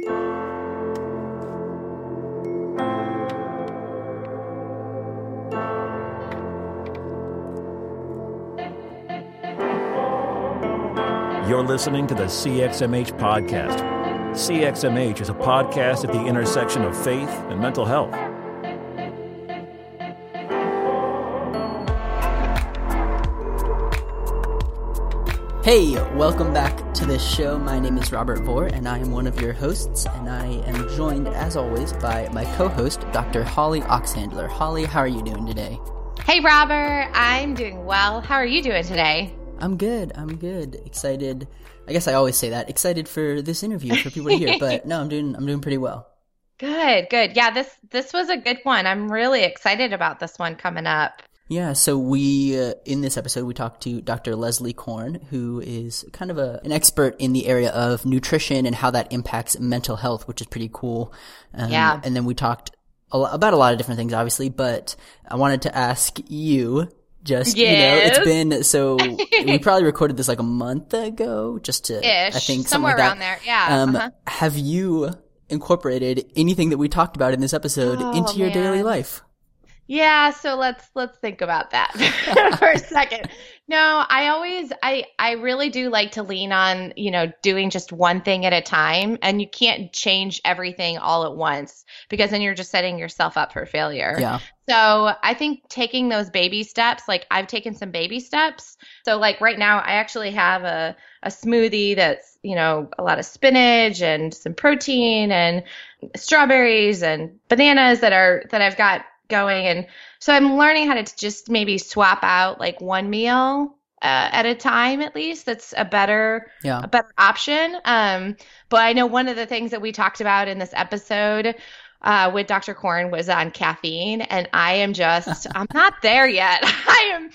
You're listening to the CXMH podcast. CXMH is a podcast at the intersection of faith and mental health. Hey, welcome back to this show. My name is Robert Vore, and I am one of your hosts. And I am joined, as always, by my co-host, Dr. Holly Oxhandler. Holly, how are you doing today? Hey, Robert. I'm doing well. How are you doing today? I'm good. I'm good. Excited. I guess I always say that. Excited for this interview for people to hear. but no, I'm doing. I'm doing pretty well. Good. Good. Yeah. This this was a good one. I'm really excited about this one coming up. Yeah, so we uh, in this episode we talked to Dr. Leslie Korn, who is kind of a, an expert in the area of nutrition and how that impacts mental health, which is pretty cool. Um, Yeah. And then we talked a about a lot of different things, obviously, but I wanted to ask you. Just you know, it's been so we probably recorded this like a month ago, just to I think somewhere like around there. Yeah. Um, uh-huh. Have you incorporated anything that we talked about in this episode Oh, into your daily life? Yeah, so let's let's think about that for a second. No, I always I I really do like to lean on, you know, doing just one thing at a time and you can't change everything all at once because then you're just setting yourself up for failure. Yeah. So I think taking those baby steps, like I've taken some baby steps. So like right now, I actually have a, a smoothie that's, you know, a lot of spinach and some protein and strawberries and bananas that are, that I've got going. And so I'm learning how to just maybe swap out like one meal uh, at a time at least. That's a better, Yeah. a better option. Um, but I know one of the things that we talked about in this episode uh, with Dr. Korn was on caffeine, and I am just, I'm not there yet. I am,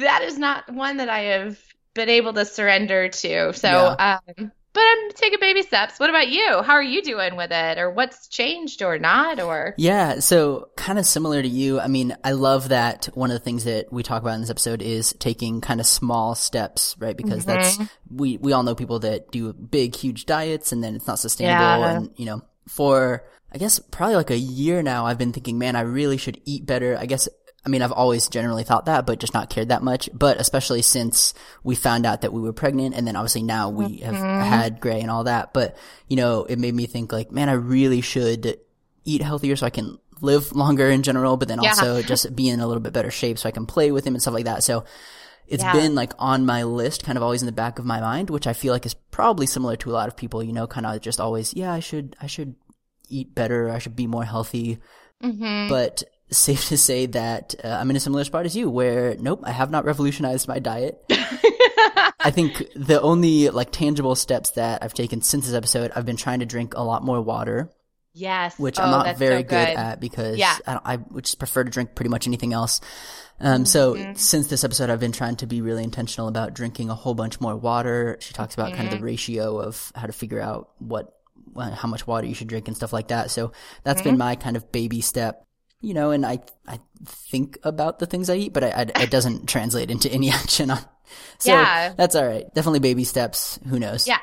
that is not one that I have been able to surrender to. So, um, but I'm taking baby steps. What about you? How are you doing with it, or what's changed or not, or? Yeah, so kind of similar to you. I mean, I love that one of the things that we talk about in this episode is taking kind of small steps, right? Because that's mm-hmm. we we all know people that do big huge diets and then it's not sustainable Yeah. and you know, for I guess probably like a year now I've been thinking, man, I really should eat better. I guess I mean, I've always generally thought that, but just not cared that much. But especially since we found out that we were pregnant and then obviously now we have had Gray and all that. But, you know, it made me think like, man, I really should eat healthier so I can live longer in general, but then Yeah. also just be in a little bit better shape so I can play with him and stuff like that. So it's Yeah. been like on my list, kind of always in the back of my mind, which I feel like is probably similar to a lot of people, you know, kind of just always, yeah, I should, I should eat better. I should be more healthy. Mm-hmm. But safe to say that uh, I'm in a similar spot as you where nope, I have not revolutionized my diet. I think the only like tangible steps that I've taken since this episode, I've been trying to drink a lot more water Yes. which Oh, I'm not very so good. at because Yeah. I, don't, I just prefer to drink pretty much anything else. Um, so Mm-hmm. since this episode, I've been trying to be really intentional about drinking a whole bunch more water. She talks about kind of Mm-hmm. the ratio of how to figure out what, uh, how much water you should drink and stuff like that. So that's Mm-hmm. been my kind of baby step, you know, and I, I think about the things I eat, but I, I, it doesn't translate into any action on. So Yeah. that's all right. Definitely baby steps. Who knows? Yeah.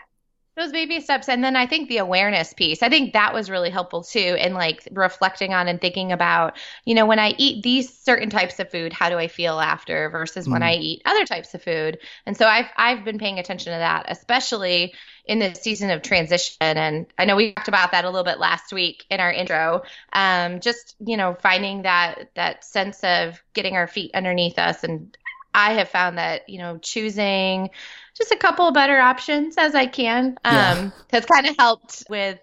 Those baby steps. And then I think the awareness piece, I think that was really helpful too in like reflecting on and thinking about, you know, when I eat these certain types of food, how do I feel after versus when I eat other types of food. And so I've I've been paying attention to that, especially in this season of transition. And I know we talked about that a little bit last week in our intro. Um, just, you know, finding that that sense of getting our feet underneath us and I have found that, you know, choosing just a couple of better options as I can um, Yeah. has kind of helped with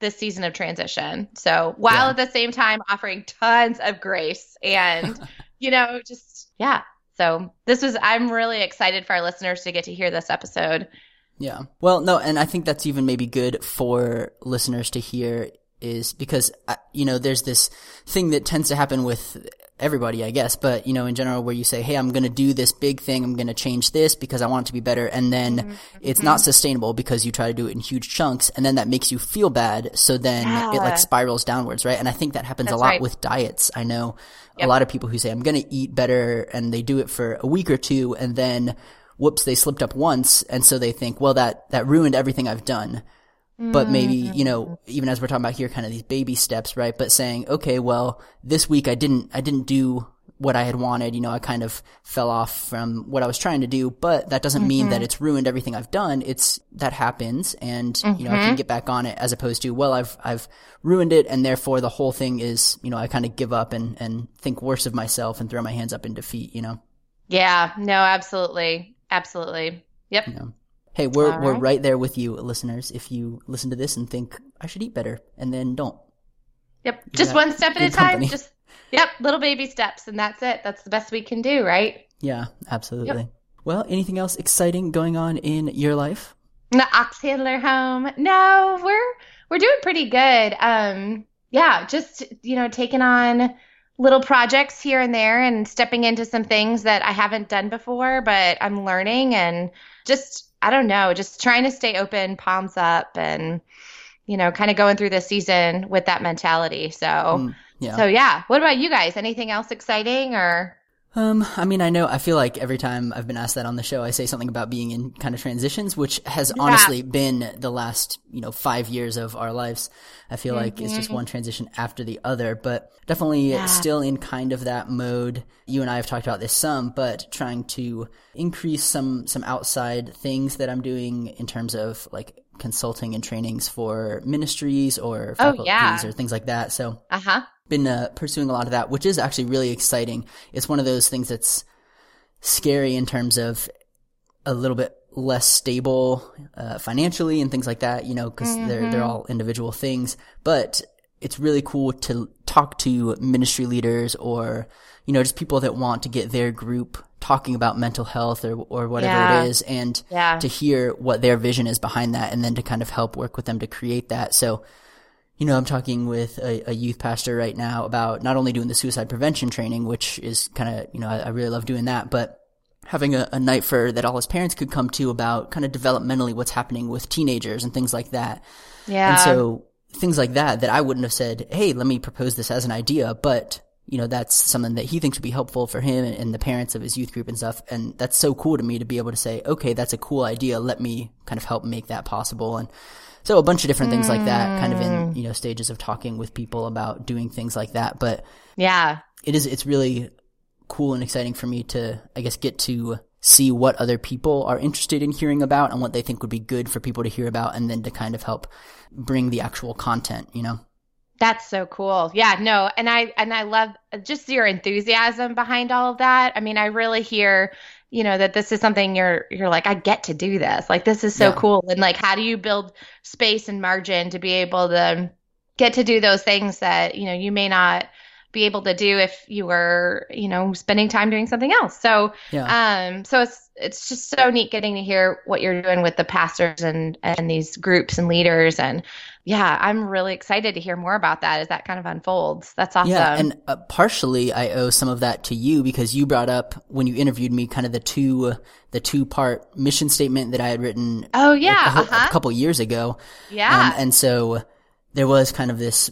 this season of transition. So while Yeah. at the same time offering tons of grace and, you know, just, yeah. So this was, I'm really excited for our listeners to get to hear this episode. Yeah. Well, no, and I think that's even maybe good for listeners to hear is because, uh, you know, there's this thing that tends to happen with everybody, I guess, but, you know, in general, where you say, Hey, I'm going to do this big thing. I'm going to change this because I want it to be better. And then it's not sustainable because you try to do it in huge chunks. And then that makes you feel bad. So then it like spirals downwards, right? And I think that happens a lot right. with diets. I know a lot of people who say, I'm going to eat better and they do it for a week or two and then whoops, they slipped up once. And so they think, well, that, that ruined everything I've done. But mm, maybe you know even as we're talking about here kind of these baby steps right? But saying okay well this week i didn't i didn't do what i had wanted you know i kind of fell off from what i was trying to do. But that doesn't mean that mm-hmm. it's ruined everything i've done. It's that happens and you know i can mm-hmm. get back on it as opposed to well i've i've ruined it and therefore the whole thing is you know i kind of give up and and think worse of myself and throw my hands up in defeat you know? Yeah, no, absolutely. Absolutely. Yep. you know hey we're All we're right. right there with you listeners if you listen to this and think i should eat better and then don't Yep. Just one step at a time. company. Just yep, little baby steps and that's it. That's the best we can do, right? Yeah, absolutely. Well, anything else exciting going on in your life? The Oxhandler home. No, we're we're doing pretty good. Um yeah, just you know, taking on little projects here and there and stepping into some things that I haven't done before, but I'm learning and just I don't know, just trying to stay open, palms up and you know, kind of going through this season with that mentality. So Mm, yeah. So yeah, what about you guys? Anything else exciting or Um, I mean, I know, I feel like every time I've been asked that on the show, I say something about being in kind of transitions, which has honestly been the last, you know, five years of our lives. I feel like it's just one transition after the other, but definitely Yeah. still in kind of that mode. You and I have talked about this some, but trying to increase some, some outside things that I'm doing in terms of like consulting and trainings for ministries or Oh, faculties yeah. or things like that. So, uh-huh. Been uh, pursuing a lot of that, which is actually really exciting. It's one of those things that's scary in terms of a little bit less stable uh, financially and things like that, you know, because they're they're all individual things. But it's really cool to talk to ministry leaders or you know just people that want to get their group talking about mental health or or whatever Yeah. it is, and Yeah. to hear what their vision is behind that, and then to kind of help work with them to create that. So you know, I'm talking with a, a youth pastor right now about not only doing the suicide prevention training, which is kind of, you know, I, I really love doing that, but having a, a night for that all his parents could come to about kind of developmentally what's happening with teenagers and things like that. Yeah. And so things like that, that I wouldn't have said, Hey, let me propose this as an idea, but you know, that's something that he thinks would be helpful for him and, and the parents of his youth group and stuff. And that's so cool to me to be able to say, okay, that's a cool idea. Let me kind of help make that possible. And so a bunch of different things like that, kind of in, mm. you know, stages of talking with people about doing things like that. But yeah. it is, it's really cool and exciting for me to, I guess, get to see what other people are interested in hearing about and what they think would be good for people to hear about and then to kind of help bring the actual content, you know? That's so cool. Yeah, no, and I and I love just your enthusiasm behind all of that. I mean, I really hear, you know, that this is something you're you're like I get to do this. Like this is so Yeah. cool. And like how do you build space and margin to be able to get to do those things that, you know, you may not be able to do if you were, you know, spending time doing something else. So, Yeah. um so it's it's just so neat getting to hear what you're doing with the pastors and and these groups and leaders and yeah, I'm really excited to hear more about that as that kind of unfolds. That's awesome. Yeah, and uh, partially I owe some of that to you because you brought up when you interviewed me kind of the two the two part mission statement that I had written oh a, yeah, uh-huh. a couple years ago. yeah, Um, and so there was kind of this,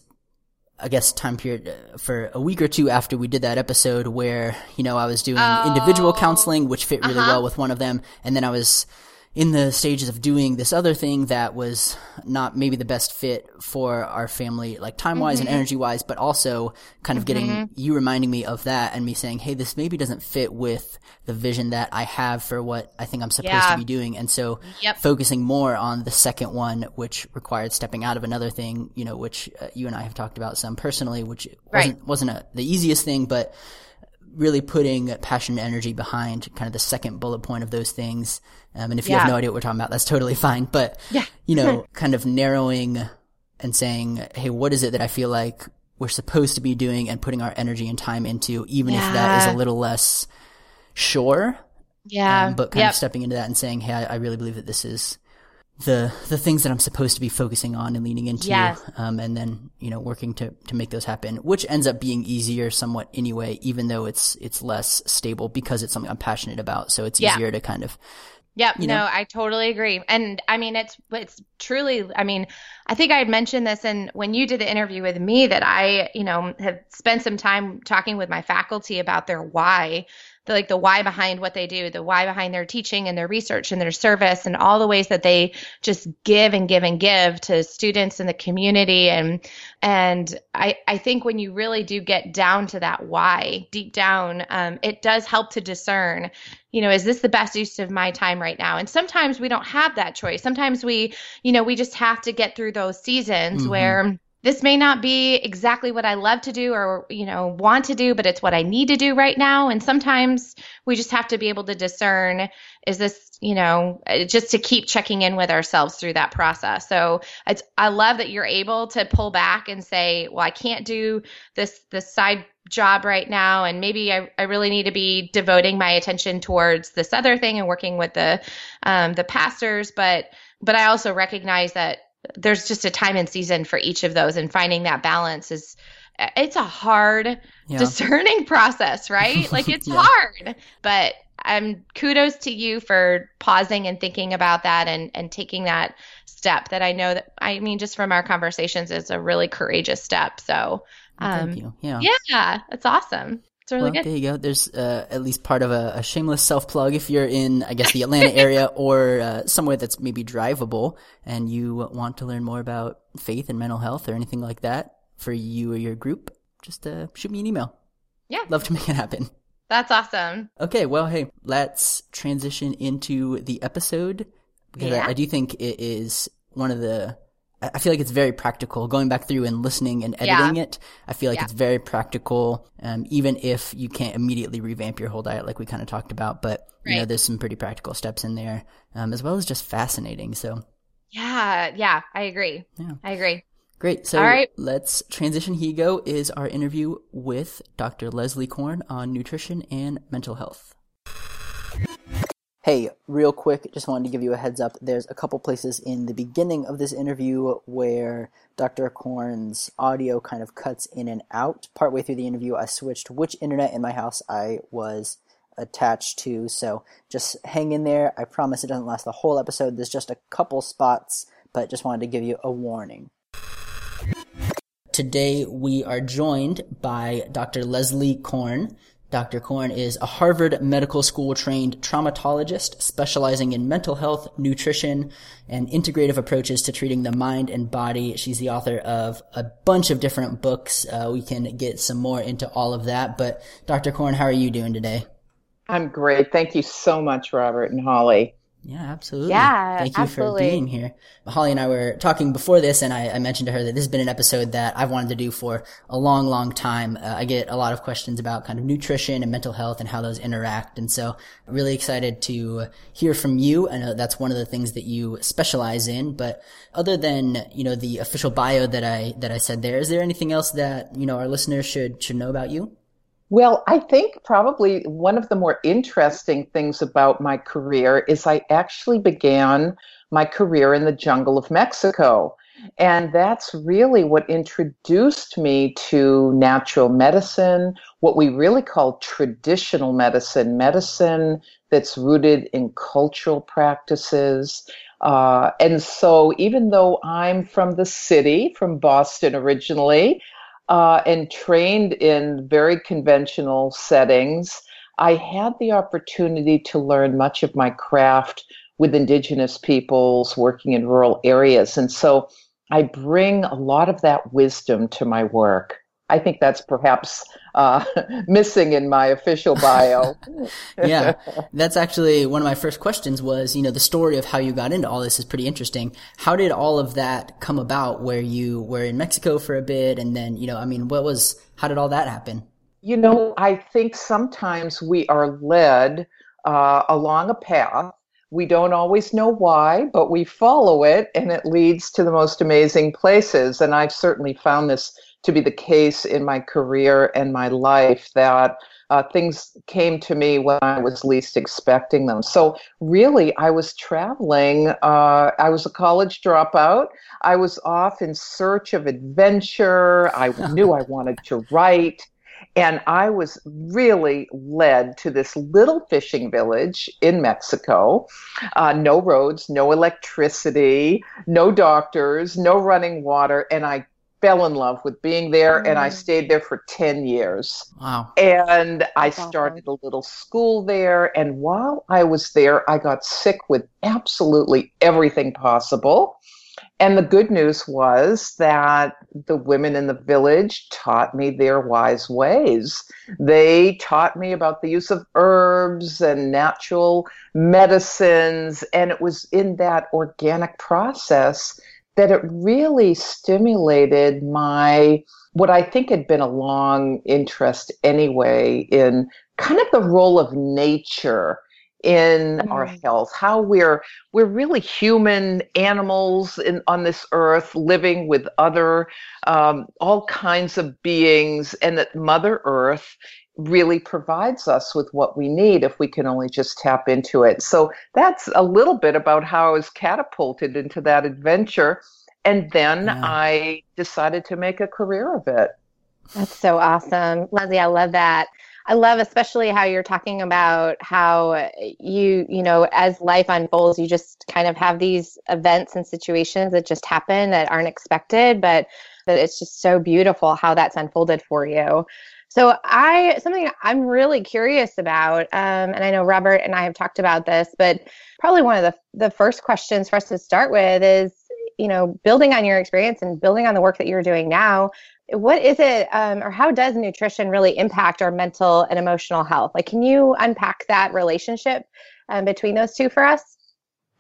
I guess, time period uh, for a week or two after we did that episode where, you know, I was doing individual counseling, which fit really well with one of them. And then I was in the stages of doing this other thing that was not maybe the best fit for our family, like time wise and energy wise, but also kind of getting you reminding me of that and me saying, Hey, this maybe doesn't fit with the vision that I have for what I think I'm supposed Yeah. to be doing. And so Yep. focusing more on the second one, which required stepping out of another thing, you know, which uh, you and I have talked about some personally, which wasn't, wasn't a, the easiest thing, but really putting passion and energy behind kind of the second bullet point of those things. Um, and if you have no idea what we're talking about, that's totally fine. But, Yeah. you know, kind of narrowing and saying, Hey, what is it that I feel like we're supposed to be doing and putting our energy and time into, even if that is a little less sure yeah, um, but kind yep. of stepping into that and saying, "Hey, I, I really believe that this is the the things that I'm supposed to be focusing on and leaning into." Yes. Um, and then you know working to to make those happen, which ends up being easier somewhat anyway, even though it's it's less stable because it's something I'm passionate about. So it's Yeah. easier to kind of Yep. you no, know? I totally agree. And I mean, it's it's truly. I mean, I think I had mentioned this, and when you did the interview with me, that I, you know, have spent some time talking with my faculty about their why the like the why behind what they do, the why behind their teaching and their research and their service and all the ways that they just give and give and give to students in the community and and I I think when you really do get down to that why deep down, um, it does help to discern you know, is this the best use of my time right now? And sometimes we don't have that choice. Sometimes we, you know, we just have to get through those seasons mm-hmm. where this may not be exactly what I love to do or, you know, want to do, but it's what I need to do right now. And sometimes we just have to be able to discern is this, you know, just to keep checking in with ourselves through that process. So it's, I love that you're able to pull back and say, well, I can't do this, this side job right now. And maybe I, I really need to be devoting my attention towards this other thing and working with the, um, the pastors. But, but I also recognize that there's just a time and season for each of those and finding that balance is it's a hard yeah. discerning process right like it's yeah. hard but i'm kudos to you for pausing and thinking about that and and taking that step that i know that i mean just from our conversations is a really courageous step so um, Thank you. Yeah. Yeah, that's awesome. Really well, good. There you go. There's uh, at least part of a, a shameless self plug if you're in, I guess, the Atlanta area or uh, somewhere that's maybe drivable and you want to learn more about faith and mental health or anything like that for you or your group. Just uh, shoot me an email. Yeah. Love to make it happen. That's awesome. Okay, well, hey, let's transition into the episode because yeah. I, I do think it is one of the I feel like it's very practical. Going back through and listening and editing yeah. it, I feel like yeah. it's very practical. Um, even if you can't immediately revamp your whole diet, like we kind of talked about, but right. you know, there's some pretty practical steps in there, um, as well as just fascinating. So, yeah, yeah, I agree. Yeah. I agree. Great. So, All right. let's transition. Here go Is our interview with Dr. Leslie Korn on nutrition and mental health. Hey, real quick, just wanted to give you a heads up. There's a couple places in the beginning of this interview where Dr. Korn's audio kind of cuts in and out. Partway through the interview, I switched which internet in my house I was attached to, so just hang in there. I promise it doesn't last the whole episode. There's just a couple spots, but just wanted to give you a warning. Today, we are joined by Dr. Leslie Korn. Dr. Korn is a Harvard Medical School trained traumatologist specializing in mental health, nutrition, and integrative approaches to treating the mind and body. She's the author of a bunch of different books. Uh, we can get some more into all of that. But Dr. Korn, how are you doing today? I'm great. Thank you so much, Robert and Holly. Yeah, absolutely. Yeah, Thank you absolutely. for being here. Holly and I were talking before this, and I, I, mentioned to her that this has been an episode that I've wanted to do for a long, long time. Uh, I get a lot of questions about kind of nutrition and mental health and how those interact, and so really excited to hear from you. I know that's one of the things that you specialize in, but other than you know the official bio that I that I said there, is there anything else that you know our listeners should should know about you? Well, I think probably one of the more interesting things about my career is I actually began my career in the jungle of Mexico. And that's really what introduced me to natural medicine, what we really call traditional medicine, medicine that's rooted in cultural practices. Uh, and so, even though I'm from the city, from Boston originally, uh, and trained in very conventional settings, I had the opportunity to learn much of my craft with Indigenous peoples working in rural areas. And so I bring a lot of that wisdom to my work. I think that's perhaps uh, missing in my official bio. yeah, that's actually one of my first questions. Was you know the story of how you got into all this is pretty interesting. How did all of that come about? Where you were in Mexico for a bit, and then you know, I mean, what was how did all that happen? You know, I think sometimes we are led uh, along a path. We don't always know why, but we follow it, and it leads to the most amazing places. And I've certainly found this to be the case in my career and my life that uh, things came to me when I was least expecting them. So, really, I was traveling. Uh, I was a college dropout. I was off in search of adventure. I knew I wanted to write. And I was really led to this little fishing village in Mexico. Uh, no roads, no electricity, no doctors, no running water. And I fell in love with being there mm. and I mm. stayed there for 10 years. Wow. And I started a little school there. And while I was there, I got sick with absolutely everything possible. And the good news was that the women in the village taught me their wise ways. They taught me about the use of herbs and natural medicines. And it was in that organic process that it really stimulated my what I think had been a long interest anyway in kind of the role of nature in mm. our health how we're we're really human animals in, on this earth living with other um, all kinds of beings and that mother earth really provides us with what we need if we can only just tap into it so that's a little bit about how i was catapulted into that adventure and then yeah. I decided to make a career of it. That's so awesome. Leslie, I love that. I love especially how you're talking about how you, you know, as life unfolds, you just kind of have these events and situations that just happen that aren't expected, but that it's just so beautiful how that's unfolded for you. So I something I'm really curious about, um, and I know Robert and I have talked about this, but probably one of the the first questions for us to start with is you know, building on your experience and building on the work that you're doing now, what is it, um, or how does nutrition really impact our mental and emotional health? Like, can you unpack that relationship um, between those two for us?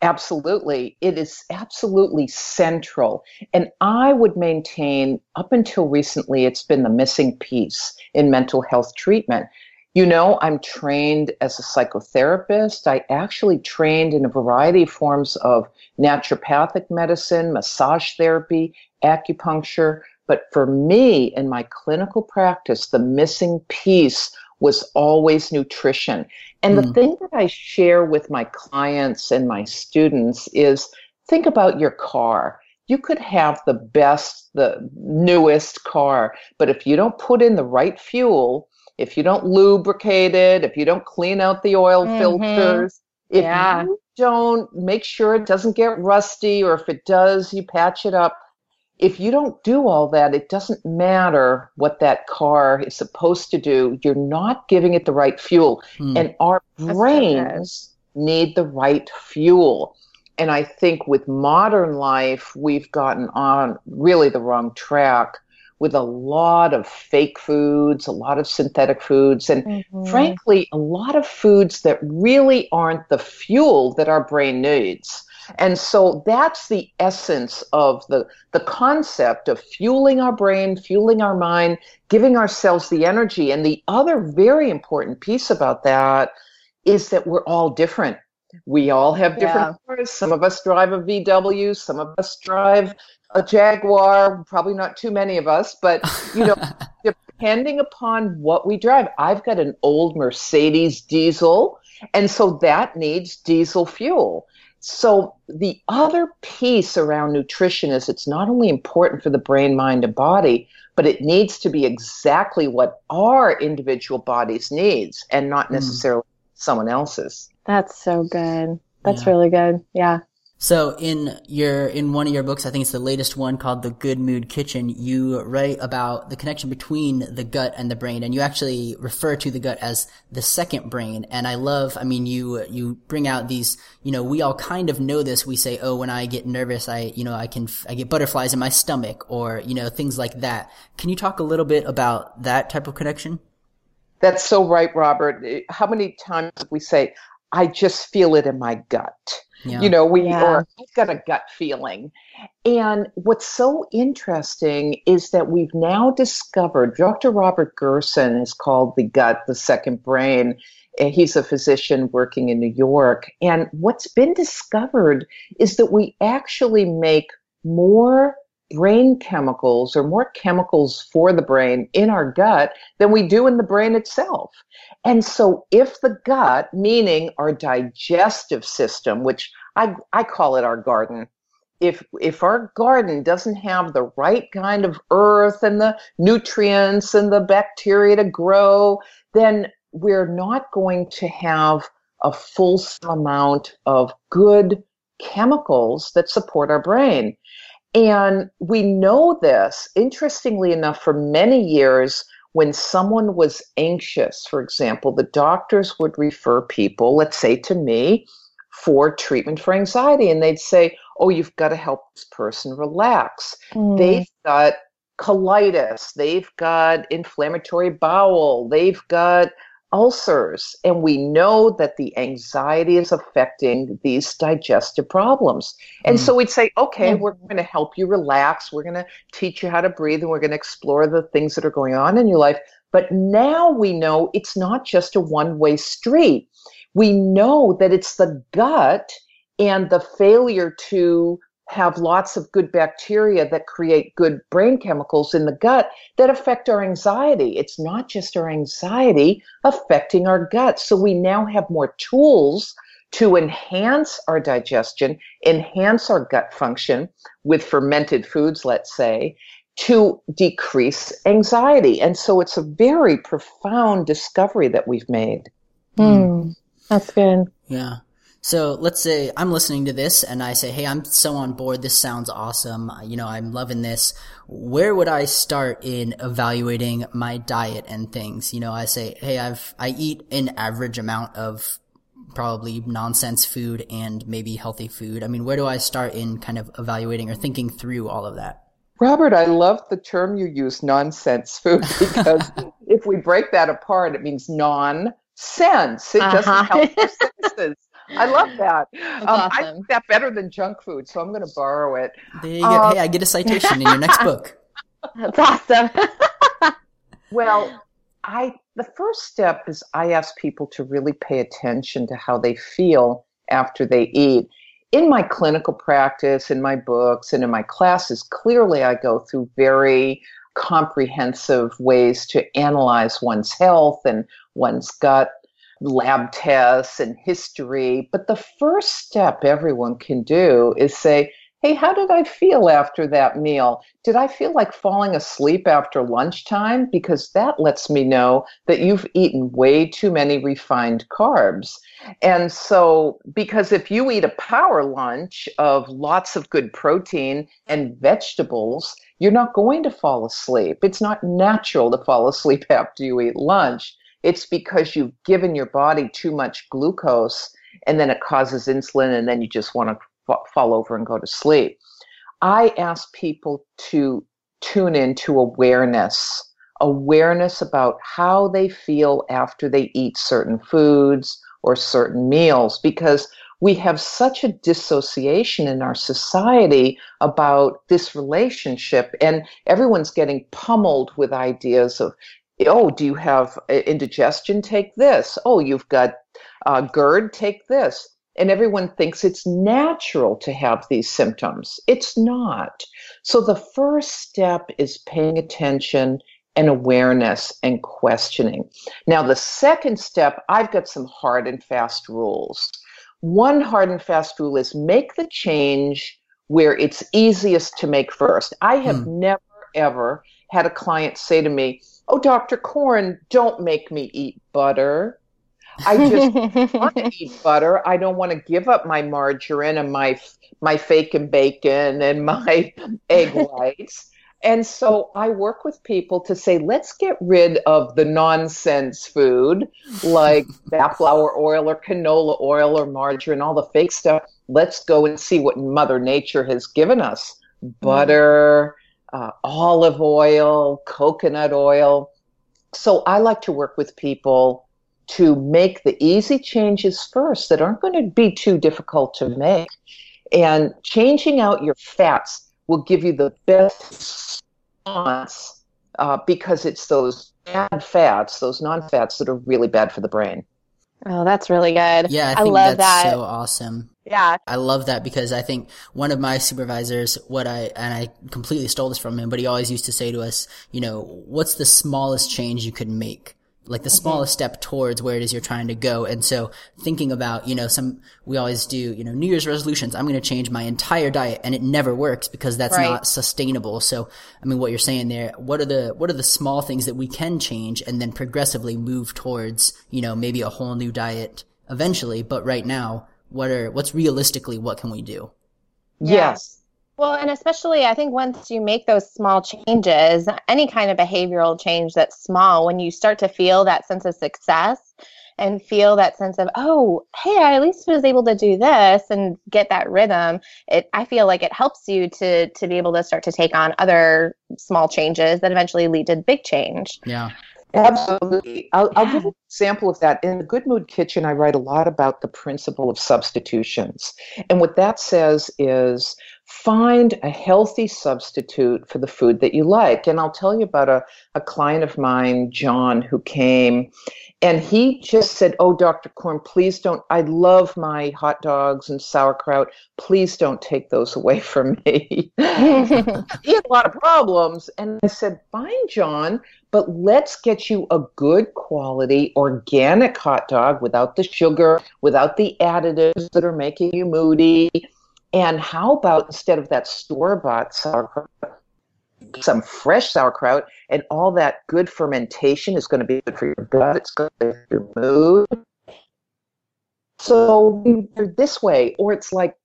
Absolutely. It is absolutely central. And I would maintain, up until recently, it's been the missing piece in mental health treatment. You know, I'm trained as a psychotherapist. I actually trained in a variety of forms of naturopathic medicine, massage therapy, acupuncture. But for me, in my clinical practice, the missing piece was always nutrition. And mm. the hmm. thing that I share with my clients and my students is think about your car. You could have the best, the newest car, but if you don't put in the right fuel, if you don't lubricate it, if you don't clean out the oil mm-hmm. filters, if yeah. you don't make sure it doesn't get rusty, or if it does, you patch it up. If you don't do all that, it doesn't matter what that car is supposed to do. You're not giving it the right fuel. Mm. And our brains need the right fuel. And I think with modern life, we've gotten on really the wrong track with a lot of fake foods, a lot of synthetic foods, and mm-hmm. frankly, a lot of foods that really aren't the fuel that our brain needs. And so that's the essence of the, the concept of fueling our brain, fueling our mind, giving ourselves the energy. And the other very important piece about that is that we're all different. We all have different yeah. cars. Some of us drive a VW, some of us drive a Jaguar, probably not too many of us, but you know, depending upon what we drive. I've got an old Mercedes diesel, and so that needs diesel fuel. So the other piece around nutrition is it's not only important for the brain, mind, and body, but it needs to be exactly what our individual bodies needs and not hmm. necessarily mm. someone else's. That's so good. That's yeah. really good. Yeah. So in your in one of your books, I think it's the latest one called The Good Mood Kitchen, you write about the connection between the gut and the brain and you actually refer to the gut as the second brain. And I love, I mean, you you bring out these, you know, we all kind of know this. We say, "Oh, when I get nervous, I, you know, I can I get butterflies in my stomach or, you know, things like that." Can you talk a little bit about that type of connection? That's so right, Robert. How many times we say, "I just feel it in my gut." Yeah. You know, we yeah. or I've got a gut feeling. And what's so interesting is that we've now discovered Dr. Robert Gershon is called the gut, the second brain. Uh, he's a physician working in New York. And what's been discovered is that we actually make more brain chemicals or more chemicals for the brain in our gut than we do in the brain itself. And so if the gut, meaning our digestive system, which I, I call it our garden, if if our garden doesn't have the right kind of earth and the nutrients and the bacteria to grow, then we're not going to have a full amount of good chemicals that support our brain. And we know this, interestingly enough, for many years, when someone was anxious, for example, the doctors would refer people, let's say to me, for treatment for anxiety. And they'd say, Oh, you've got to help this person relax. Mm. They've got colitis, they've got inflammatory bowel, they've got ulcers. And we know that the anxiety is affecting these digestive problems. And mm. so we'd say, okay, mm. we're going to help you relax. We're going to teach you how to breathe and we're going to explore the things that are going on in your life. But now we know it's not just a one way street. We know that it's the gut and the failure to have lots of good bacteria that create good brain chemicals in the gut that affect our anxiety. It's not just our anxiety affecting our gut. So we now have more tools to enhance our digestion, enhance our gut function with fermented foods, let's say, to decrease anxiety. And so it's a very profound discovery that we've made. Mm, that's good. Yeah. So let's say I'm listening to this and I say, Hey, I'm so on board. This sounds awesome. You know, I'm loving this. Where would I start in evaluating my diet and things? You know, I say, Hey, I've, I eat an average amount of probably nonsense food and maybe healthy food. I mean, where do I start in kind of evaluating or thinking through all of that? Robert, I love the term you use, nonsense food, because if we break that apart, it means non-sense. It uh-huh. doesn't help your senses. I love that. Um, awesome. I like that better than junk food, so I'm going to borrow it. There you go. hey, I get a citation in your next book. That's awesome. well, I the first step is I ask people to really pay attention to how they feel after they eat. In my clinical practice, in my books, and in my classes, clearly I go through very comprehensive ways to analyze one's health and one's gut lab tests and history. But the first step everyone can do is say, Hey, how did I feel after that meal? Did I feel like falling asleep after lunchtime? Because that lets me know that you've eaten way too many refined carbs. And so, because if you eat a power lunch of lots of good protein and vegetables, you're not going to fall asleep. It's not natural to fall asleep after you eat lunch. It's because you've given your body too much glucose and then it causes insulin and then you just want to f- fall over and go to sleep. I ask people to tune into awareness, awareness about how they feel after they eat certain foods or certain meals because we have such a dissociation in our society about this relationship and everyone's getting pummeled with ideas of oh, do you have indigestion? Take this. Oh, you've got uh, GERD? Take this. And everyone thinks it's natural to have these symptoms. It's not. So the first step is paying attention and awareness and questioning. Now, the second step, I've got some hard and fast rules. One hard and fast rule is make the change where it's easiest to make first. I have hmm. never, ever had a client say to me, Oh, Dr. Korn, don't make me eat butter. I just want to eat butter. I don't want to give up my margarine and my my fake and bacon and my egg whites. And so I work with people to say, let's get rid of the nonsense food like safflower oil or canola oil or margarine, all the fake stuff. Let's go and see what Mother Nature has given us mm-hmm. butter, uh, olive oil, coconut oil. So I like to work with people to make the easy changes first that aren't going to be too difficult to make. And changing out your fats will give you the best response uh, because it's those bad fats, those non fats that are really bad for the brain. Oh, that's really good. Yeah, I, I love that. So awesome. Yeah. I love that because I think one of my supervisors, what I, and I completely stole this from him, but he always used to say to us, you know, what's the smallest change you could make? Like the mm-hmm. smallest step towards where it is you're trying to go. And so thinking about, you know, some, we always do, you know, New Year's resolutions. I'm going to change my entire diet and it never works because that's right. not sustainable. So, I mean, what you're saying there, what are the, what are the small things that we can change and then progressively move towards, you know, maybe a whole new diet eventually. But right now, what are what's realistically what can we do? Yes. Well, and especially I think once you make those small changes, any kind of behavioral change that's small, when you start to feel that sense of success and feel that sense of, oh, hey, I at least was able to do this and get that rhythm, it I feel like it helps you to to be able to start to take on other small changes that eventually lead to big change. Yeah. Absolutely. I'll, I'll give an example of that. In the Good Mood Kitchen, I write a lot about the principle of substitutions. And what that says is find a healthy substitute for the food that you like. And I'll tell you about a, a client of mine, John, who came and he just said, Oh, Dr. Korn, please don't. I love my hot dogs and sauerkraut. Please don't take those away from me. he had a lot of problems. And I said, Fine, John, but let's get you a good quality organic hot dog without the sugar, without the additives that are making you moody. And how about instead of that store bought sauerkraut, some fresh sauerkraut, and all that good fermentation is going to be good for your gut. It's good for your mood. So this way, or it's like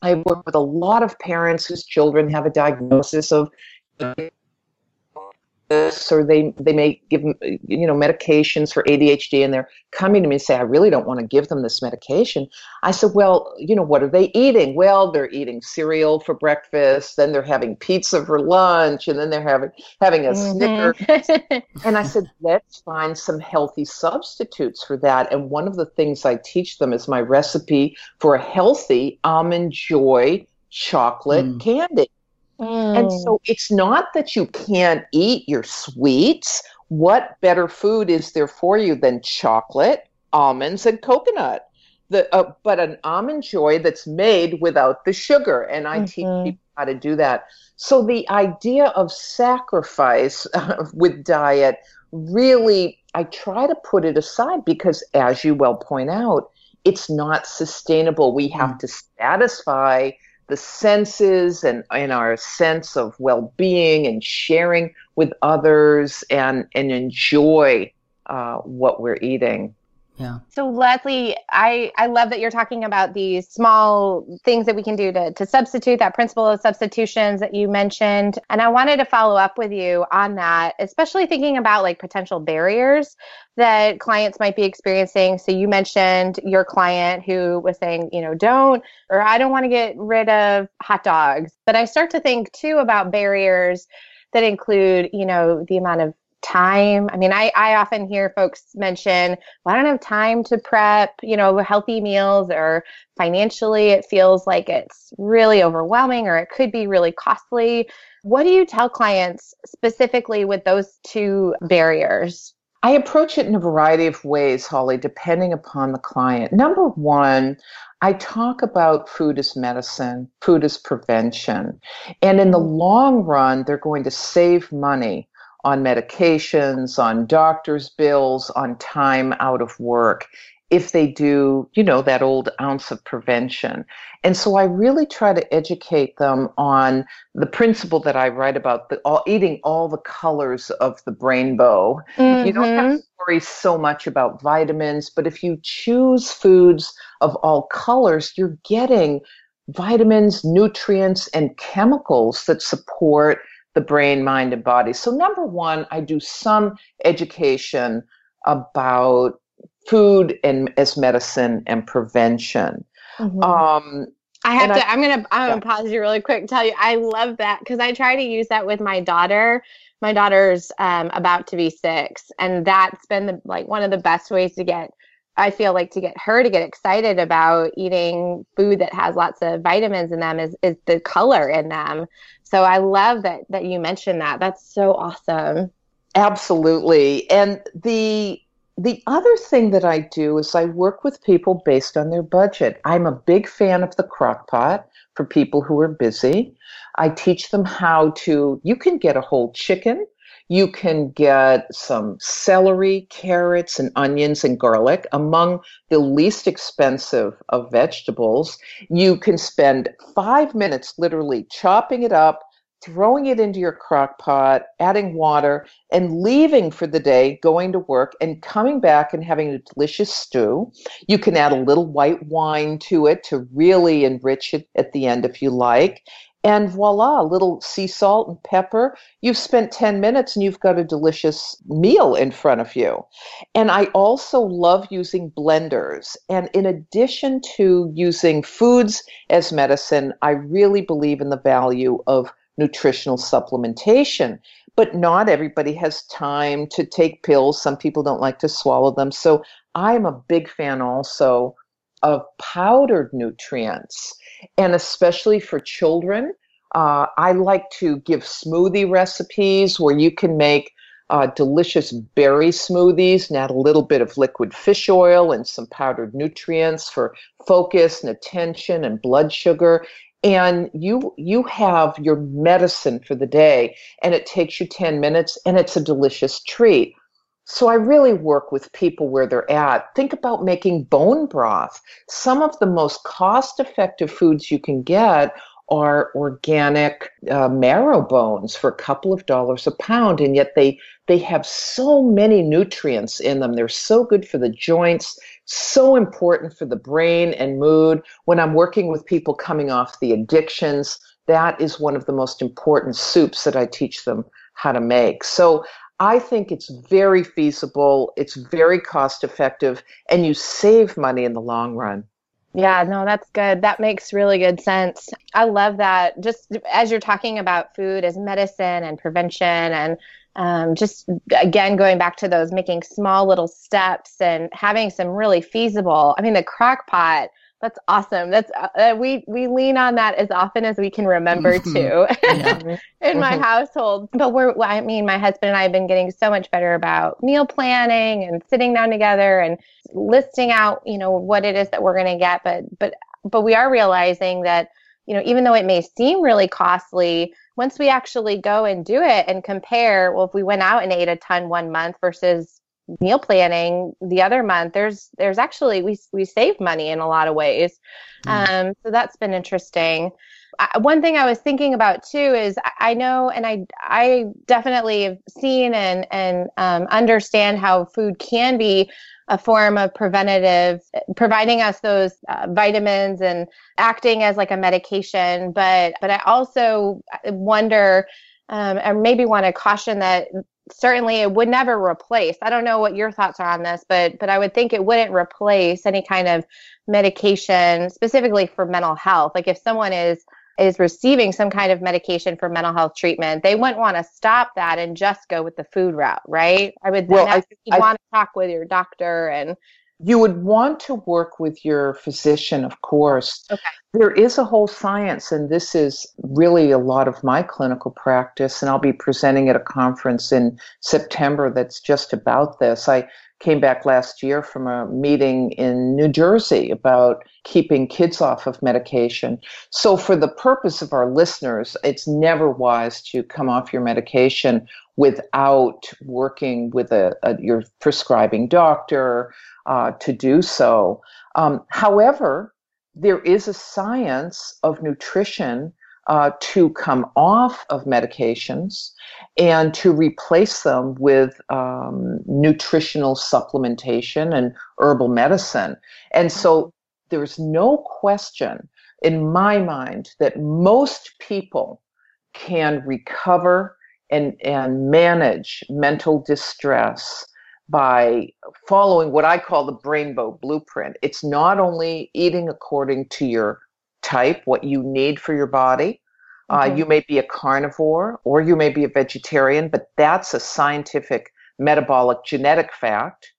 I work with a lot of parents whose children have a diagnosis of this or they they may give them you know medications for ADHD and they're coming to me and say I really don't want to give them this medication. I said, "Well, you know, what are they eating?" "Well, they're eating cereal for breakfast, then they're having pizza for lunch, and then they're having having a mm-hmm. Snicker." and I said, "Let's find some healthy substitutes for that." And one of the things I teach them is my recipe for a healthy almond joy chocolate mm. candy. Mm. And so it's not that you can't eat your sweets. What better food is there for you than chocolate, almonds, and coconut? The, uh, but an almond joy that's made without the sugar. And I mm-hmm. teach people how to do that. So the idea of sacrifice uh, with diet really, I try to put it aside because, as you well point out, it's not sustainable. We have mm. to satisfy the senses and in our sense of well-being and sharing with others and and enjoy uh, what we're eating yeah. So Leslie, I, I love that you're talking about these small things that we can do to, to substitute that principle of substitutions that you mentioned. And I wanted to follow up with you on that, especially thinking about like potential barriers that clients might be experiencing. So you mentioned your client who was saying, you know, don't, or I don't want to get rid of hot dogs. But I start to think too about barriers that include, you know, the amount of time. I mean, I, I often hear folks mention, well, I don't have time to prep, you know, healthy meals or financially it feels like it's really overwhelming or it could be really costly. What do you tell clients specifically with those two barriers? I approach it in a variety of ways, Holly, depending upon the client. Number one, I talk about food as medicine, food as prevention. And in the long run, they're going to save money on medications, on doctor's bills, on time out of work if they do, you know, that old ounce of prevention. And so I really try to educate them on the principle that I write about, the, all, eating all the colors of the rainbow. Mm-hmm. You don't have to worry so much about vitamins, but if you choose foods of all colors, you're getting vitamins, nutrients, and chemicals that support the brain, mind, and body. So, number one, I do some education about food and as medicine and prevention. Mm-hmm. Um, I have to. I, am gonna. I'm yeah. gonna pause you really quick. Tell you, I love that because I try to use that with my daughter. My daughter's um, about to be six, and that's been the, like one of the best ways to get. I feel like to get her to get excited about eating food that has lots of vitamins in them is is the color in them. So I love that that you mentioned that. That's so awesome. Absolutely. And the the other thing that I do is I work with people based on their budget. I'm a big fan of the crock pot for people who are busy. I teach them how to you can get a whole chicken you can get some celery, carrots, and onions and garlic among the least expensive of vegetables. You can spend five minutes literally chopping it up, throwing it into your crock pot, adding water, and leaving for the day, going to work, and coming back and having a delicious stew. You can add a little white wine to it to really enrich it at the end if you like. And voila, a little sea salt and pepper. You've spent 10 minutes and you've got a delicious meal in front of you. And I also love using blenders. And in addition to using foods as medicine, I really believe in the value of nutritional supplementation. But not everybody has time to take pills. Some people don't like to swallow them. So I'm a big fan also of powdered nutrients and especially for children. Uh, I like to give smoothie recipes where you can make uh, delicious berry smoothies and add a little bit of liquid fish oil and some powdered nutrients for focus and attention and blood sugar. And you you have your medicine for the day, and it takes you 10 minutes, and it's a delicious treat. So I really work with people where they're at. Think about making bone broth. Some of the most cost effective foods you can get are organic uh, marrow bones for a couple of dollars a pound and yet they they have so many nutrients in them they're so good for the joints so important for the brain and mood when i'm working with people coming off the addictions that is one of the most important soups that i teach them how to make so I think it's very feasible, it's very cost effective, and you save money in the long run. Yeah, no, that's good. That makes really good sense. I love that. Just as you're talking about food as medicine and prevention, and um, just again going back to those making small little steps and having some really feasible. I mean, the crock pot that's awesome. That's uh, we we lean on that as often as we can remember to in my mm-hmm. household. But we're I mean, my husband and I have been getting so much better about meal planning and sitting down together and listing out, you know, what it is that we're going to get. But but but we are realizing that you know, even though it may seem really costly, once we actually go and do it and compare, well, if we went out and ate a ton one month versus meal planning the other month there's there's actually we we save money in a lot of ways. Mm. um, so that's been interesting. I, one thing i was thinking about too is i, I know and i i definitely have seen and and um, understand how food can be a form of preventative providing us those uh, vitamins and acting as like a medication. But but i also wonder um, or maybe want to caution that certainly it would never replace. I don't know what your thoughts are on this but but i would think it wouldn't replace any kind of medication specifically for mental health. Like if someone is is receiving some kind of medication for mental health treatment they wouldn't want to stop that and just go with the food route right? I would well, I, I, want to talk with your doctor and you would want to work with your physician, of course. Okay. There is a whole science, and this is really a lot of my clinical practice, and I'll be presenting at a conference in September that's just about this. I came back last year from a meeting in New Jersey about keeping kids off of medication. So, for the purpose of our listeners, it's never wise to come off your medication without working with a, a your prescribing doctor uh, to do so. Um, however, there is a science of nutrition uh, to come off of medications and to replace them with um, nutritional supplementation and herbal medicine. And so there's no question in my mind that most people can recover and, and manage mental distress by following what I call the Brainbow Blueprint. It's not only eating according to your type, what you need for your body. Uh, mm-hmm. Uh, you may be a carnivore or you may be a vegetarian, but that's a scientific metabolic genetic fact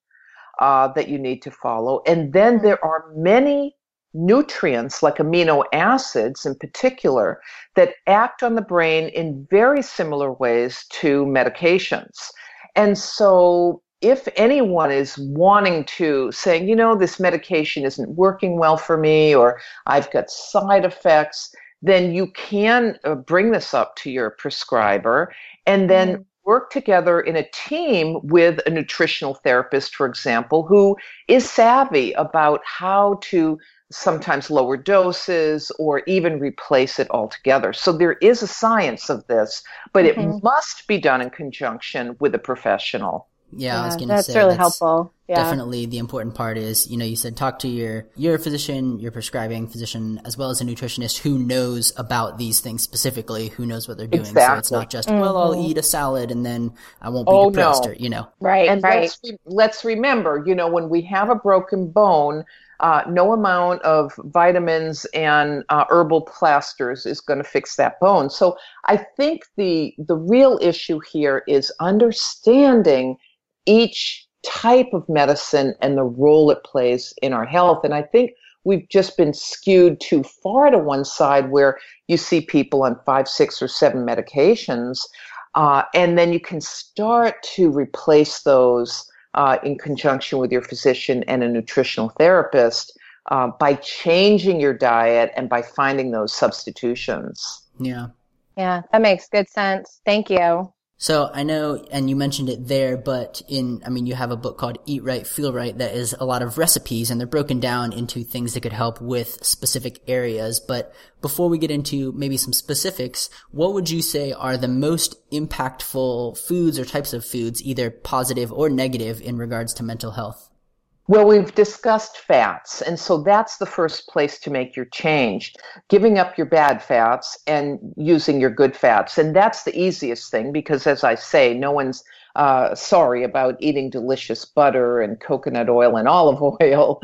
uh, that you need to follow. And then mm-hmm. there are many nutrients, like amino acids in particular, that act on the brain in very similar ways to medications. And so if anyone is wanting to saying, you know, this medication isn't working well for me or I've got side effects, then you can uh, bring this up to your prescriber and then mm-hmm. work together in a team with a nutritional therapist, for example, who is savvy about how to sometimes lower doses or even replace it altogether. So there is a science of this, but mm-hmm. it must be done in conjunction with a professional. Yeah, I was going to say that's really that's helpful. Yeah. Definitely, the important part is you know you said talk to your your physician, your prescribing physician, as well as a nutritionist who knows about these things specifically, who knows what they're doing. Exactly. So it's not just mm-hmm. well, I'll eat a salad and then I won't be oh, depressed, no. or you know. Right. And right. Let's, re- let's remember, you know, when we have a broken bone, uh, no amount of vitamins and uh, herbal plasters is going to fix that bone. So I think the the real issue here is understanding each type of medicine and the role it plays in our health. And I think we've just been skewed too far to one side where you see people on five, six, or seven medications. Uh, and then you can start to replace those uh, in conjunction with your physician and a nutritional therapist uh, by changing your diet and by finding those substitutions. Yeah. Yeah, that makes good sense. Thank you. So I know, and you mentioned it there, but in, I mean, you have a book called Eat Right, Feel Right that is a lot of recipes and they're broken down into things that could help with specific areas. But before we get into maybe some specifics, what would you say are the most impactful foods or types of foods, either positive or negative in regards to mental health? Well, we've discussed fats, and so that's the first place to make your change. Giving up your bad fats and using your good fats. And that's the easiest thing because, as I say, no one's uh, sorry about eating delicious butter and coconut oil and olive oil.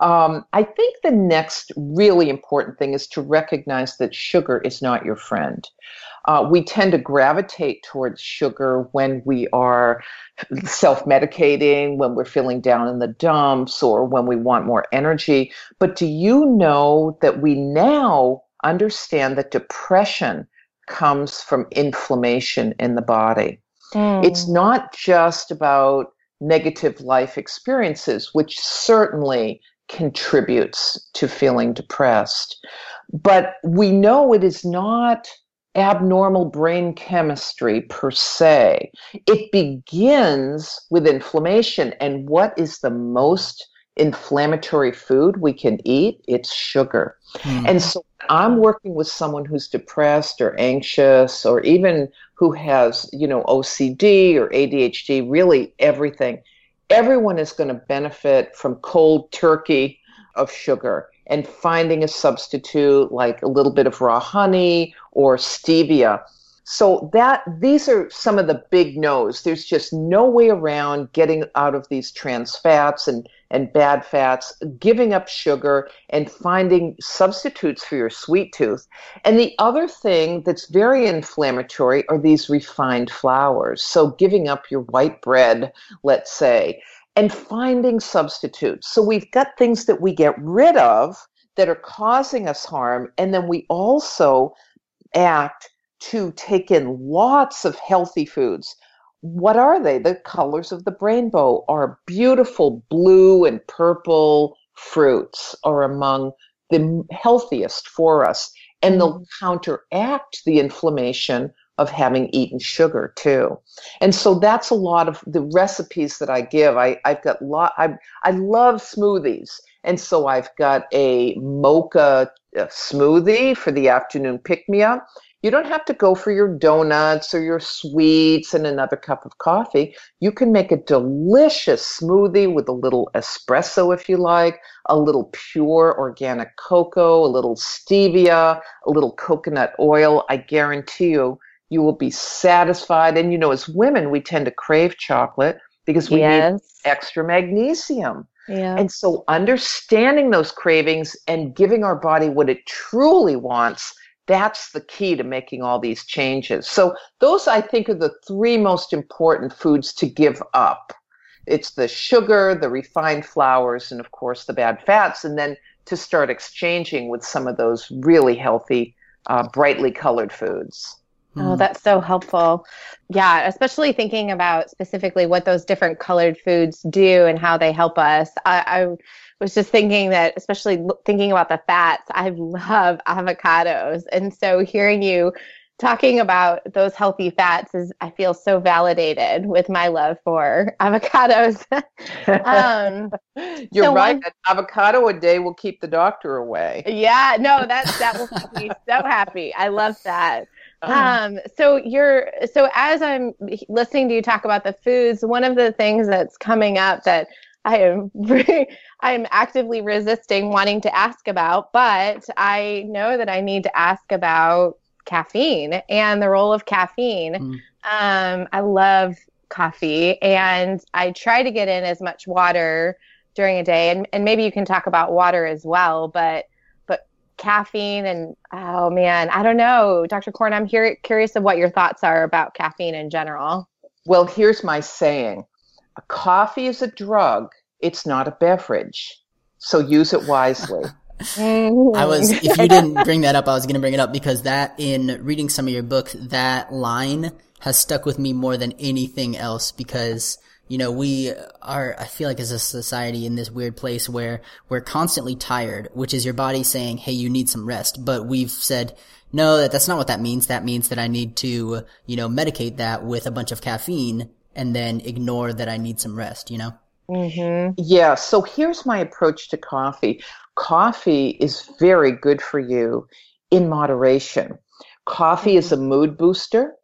Um, I think the next really important thing is to recognize that sugar is not your friend. Uh, we tend to gravitate towards sugar when we are self medicating, when we're feeling down in the dumps, or when we want more energy. But do you know that we now understand that depression comes from inflammation in the body? Mm. It's not just about negative life experiences, which certainly contributes to feeling depressed. But we know it is not abnormal brain chemistry per se. It begins with inflammation. And what is the most inflammatory food we can eat? It's sugar. Mm. And so I'm working with someone who's depressed or anxious or even who has, you know, OCD or ADHD, really everything. Everyone is going to benefit from cold turkey of sugar and finding a substitute like a little bit of raw honey or stevia. So that these are some of the big no's. There's just no way around getting out of these trans fats and, and bad fats, giving up sugar and finding substitutes for your sweet tooth. And the other thing that's very inflammatory are these refined flours. So giving up your white bread, let's say, and finding substitutes. So we've got things that we get rid of that are causing us harm. And then we also act to take in lots of healthy foods. What are they? The colors of the rainbow are beautiful blue and purple fruits are among the healthiest for us. And they'll mm. counteract the inflammation of having eaten sugar too. And so that's a lot of the recipes that I give. I, I've got lot I I love smoothies. And so I've got a mocha uh, smoothie for the afternoon pick me up. You don't have to go for your donuts or your sweets and another cup of coffee. You can make a delicious smoothie with a little espresso if you like, a little pure organic cocoa, a little stevia, a little coconut oil. I guarantee you, you will be satisfied. And you know, as women, we tend to crave chocolate because we yes. need extra magnesium. Yeah. And so understanding those cravings and giving our body what it truly wants, that's the key to making all these changes. So those I think are the three most important foods to give up. It's the sugar, the refined flours, and of course the bad fats, and then to start exchanging with some of those really healthy, uh, brightly colored foods. Oh, that's so helpful. Yeah, especially thinking about specifically what those different colored foods do and how they help us. I, I was just thinking that, especially thinking about the fats, I love avocados. And so hearing you talking about those healthy fats is I feel so validated with my love for avocados. um, You're so right. One, An avocado a day will keep the doctor away. Yeah, no, that that will make me so happy. I love that. Um, so you're so as I'm listening to you talk about the foods, one of the things that's coming up that I am I am actively resisting wanting to ask about, but I know that I need to ask about caffeine and the role of caffeine. Mm. Um, I love coffee and I try to get in as much water during a day and, and maybe you can talk about water as well, but caffeine and oh man, I don't know. Dr. Korn, I'm here curious of what your thoughts are about caffeine in general. Well, here's my saying. A coffee is a drug, it's not a beverage. So use it wisely. Mm. I was, if you didn't bring that up, I was going to bring it up because that in reading some of your book, that line has stuck with me more than anything else because, you know, we are, I feel like as a society in this weird place where we're constantly tired, which is your body saying, Hey, you need some rest. But we've said, no, that, that's not what that means. That means that I need to, you know, medicate that with a bunch of caffeine and then ignore that I need some rest, you know? Mm-hmm. Yeah. So here's my approach to coffee coffee is very good for you in moderation. Coffee is a mm-hmm. mood booster.